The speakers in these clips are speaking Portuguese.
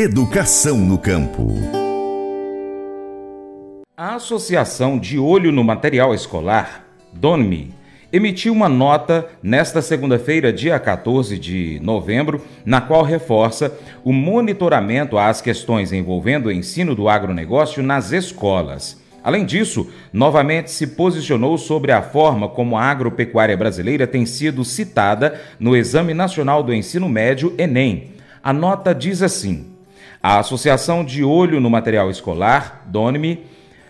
Educação no campo. A Associação de Olho no Material Escolar, DONME, emitiu uma nota nesta segunda-feira, dia 14 de novembro, na qual reforça o monitoramento às questões envolvendo o ensino do agronegócio nas escolas. Além disso, novamente se posicionou sobre a forma como a agropecuária brasileira tem sido citada no Exame Nacional do Ensino Médio, Enem. A nota diz assim: a Associação de Olho no Material Escolar, DONME,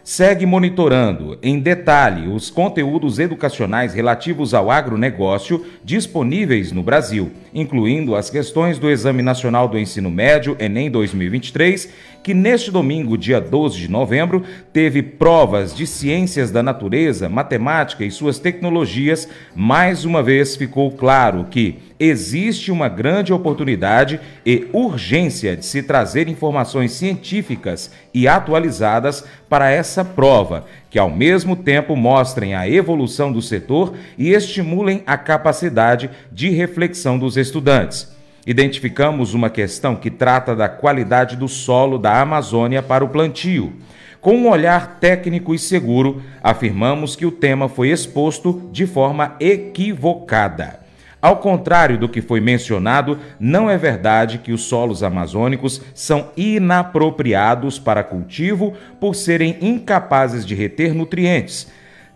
segue monitorando em detalhe os conteúdos educacionais relativos ao agronegócio disponíveis no Brasil, incluindo as questões do Exame Nacional do Ensino Médio, Enem 2023, que neste domingo, dia 12 de novembro, teve provas de ciências da natureza, matemática e suas tecnologias. Mais uma vez ficou claro que existe uma grande oportunidade e urgência de se trazer informações científicas e atualizadas para essa prova, que ao mesmo tempo mostrem a evolução do setor e estimulem a capacidade de reflexão dos estudantes. Identificamos uma questão que trata da qualidade do solo da Amazônia para o plantio. Com um olhar técnico e seguro, afirmamos que o tema foi exposto de forma equivocada. Ao contrário do que foi mencionado, não é verdade que os solos amazônicos são inapropriados para cultivo por serem incapazes de reter nutrientes.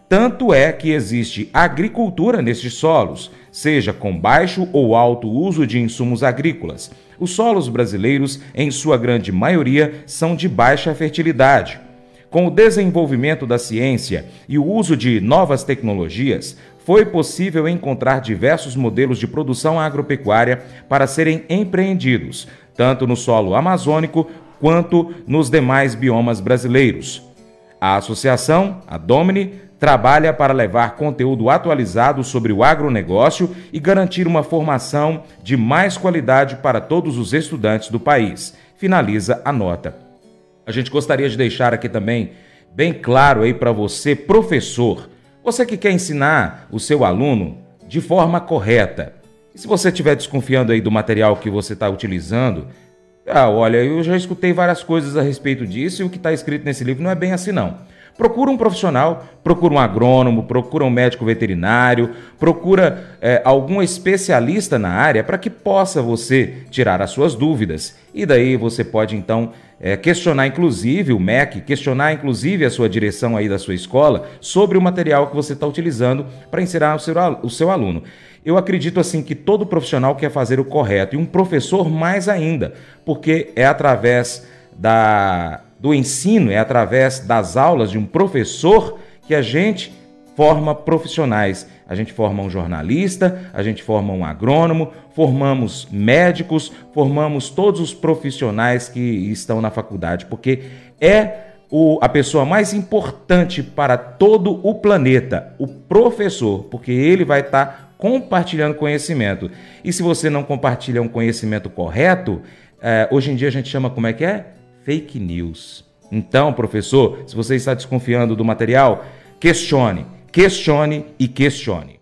Tanto é que existe agricultura nestes solos, seja com baixo ou alto uso de insumos agrícolas. Os solos brasileiros, em sua grande maioria, são de baixa fertilidade. Com o desenvolvimento da ciência e o uso de novas tecnologias, foi possível encontrar diversos modelos de produção agropecuária para serem empreendidos, tanto no solo amazônico quanto nos demais biomas brasileiros. A associação, a Domini, trabalha para levar conteúdo atualizado sobre o agronegócio e garantir uma formação de mais qualidade para todos os estudantes do país. Finaliza a nota. A gente gostaria de deixar aqui também bem claro aí para você, professor, você que quer ensinar o seu aluno de forma correta. E se você estiver desconfiando aí do material que você está utilizando, ah, olha, eu já escutei várias coisas a respeito disso e o que está escrito nesse livro não é bem assim não. Procura um profissional, procura um agrônomo, procura um médico veterinário, procura é, algum especialista na área para que possa você tirar as suas dúvidas. E daí você pode então é, questionar inclusive o MEC, questionar inclusive a sua direção aí da sua escola sobre o material que você está utilizando para ensinar o seu, o seu aluno. Eu acredito assim que todo profissional quer fazer o correto e um professor mais ainda, porque é através da do ensino, é através das aulas de um professor que a gente forma profissionais. A gente forma um jornalista, a gente forma um agrônomo, formamos médicos, formamos todos os profissionais que estão na faculdade, porque é o, a pessoa mais importante para todo o planeta, o professor, porque ele vai estar tá compartilhando conhecimento. E se você não compartilha um conhecimento correto, é, hoje em dia a gente chama como é que é? Fake news. Então, professor, se você está desconfiando do material, questione, questione e questione.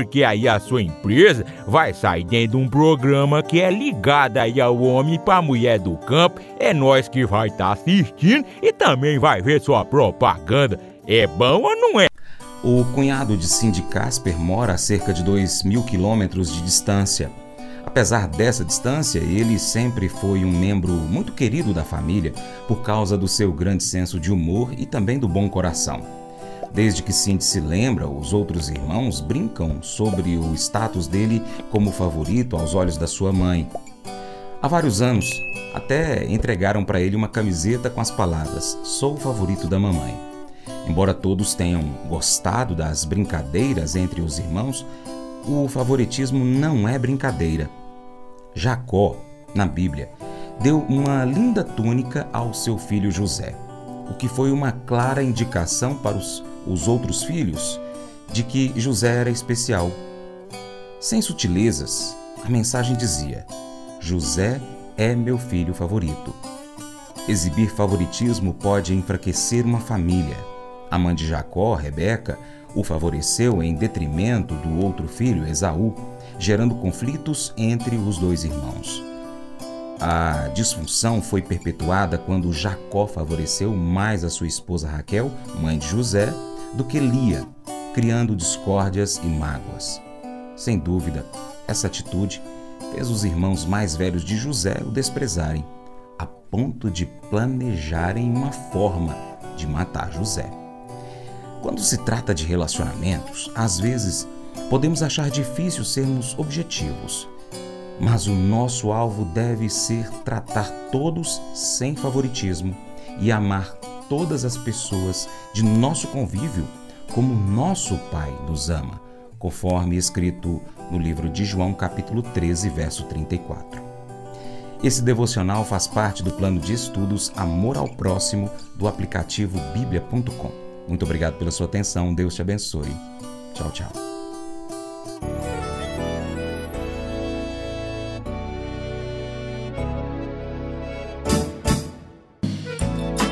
porque aí a sua empresa vai sair dentro de um programa que é ligado aí ao homem para mulher do campo. É nós que vai estar tá assistindo e também vai ver sua propaganda. É bom ou não é? O cunhado de Cindy Casper mora a cerca de 2 mil quilômetros de distância. Apesar dessa distância, ele sempre foi um membro muito querido da família por causa do seu grande senso de humor e também do bom coração. Desde que Cindy se lembra, os outros irmãos brincam sobre o status dele como favorito aos olhos da sua mãe. Há vários anos, até entregaram para ele uma camiseta com as palavras: Sou o favorito da mamãe. Embora todos tenham gostado das brincadeiras entre os irmãos, o favoritismo não é brincadeira. Jacó, na Bíblia, deu uma linda túnica ao seu filho José, o que foi uma clara indicação para os, os outros filhos de que José era especial. Sem sutilezas, a mensagem dizia: José é meu filho favorito. Exibir favoritismo pode enfraquecer uma família. A mãe de Jacó, Rebeca, o favoreceu em detrimento do outro filho, Esaú, gerando conflitos entre os dois irmãos. A disfunção foi perpetuada quando Jacó favoreceu mais a sua esposa Raquel, mãe de José, do que Lia, criando discórdias e mágoas. Sem dúvida, essa atitude fez os irmãos mais velhos de José o desprezarem, a ponto de planejarem uma forma de matar José. Quando se trata de relacionamentos, às vezes podemos achar difícil sermos objetivos, mas o nosso alvo deve ser tratar todos sem favoritismo e amar todas as pessoas de nosso convívio como nosso Pai nos ama, conforme escrito no livro de João, capítulo 13, verso 34. Esse devocional faz parte do plano de estudos Amor ao Próximo do aplicativo bíblia.com. Muito obrigado pela sua atenção. Deus te abençoe. Tchau, tchau.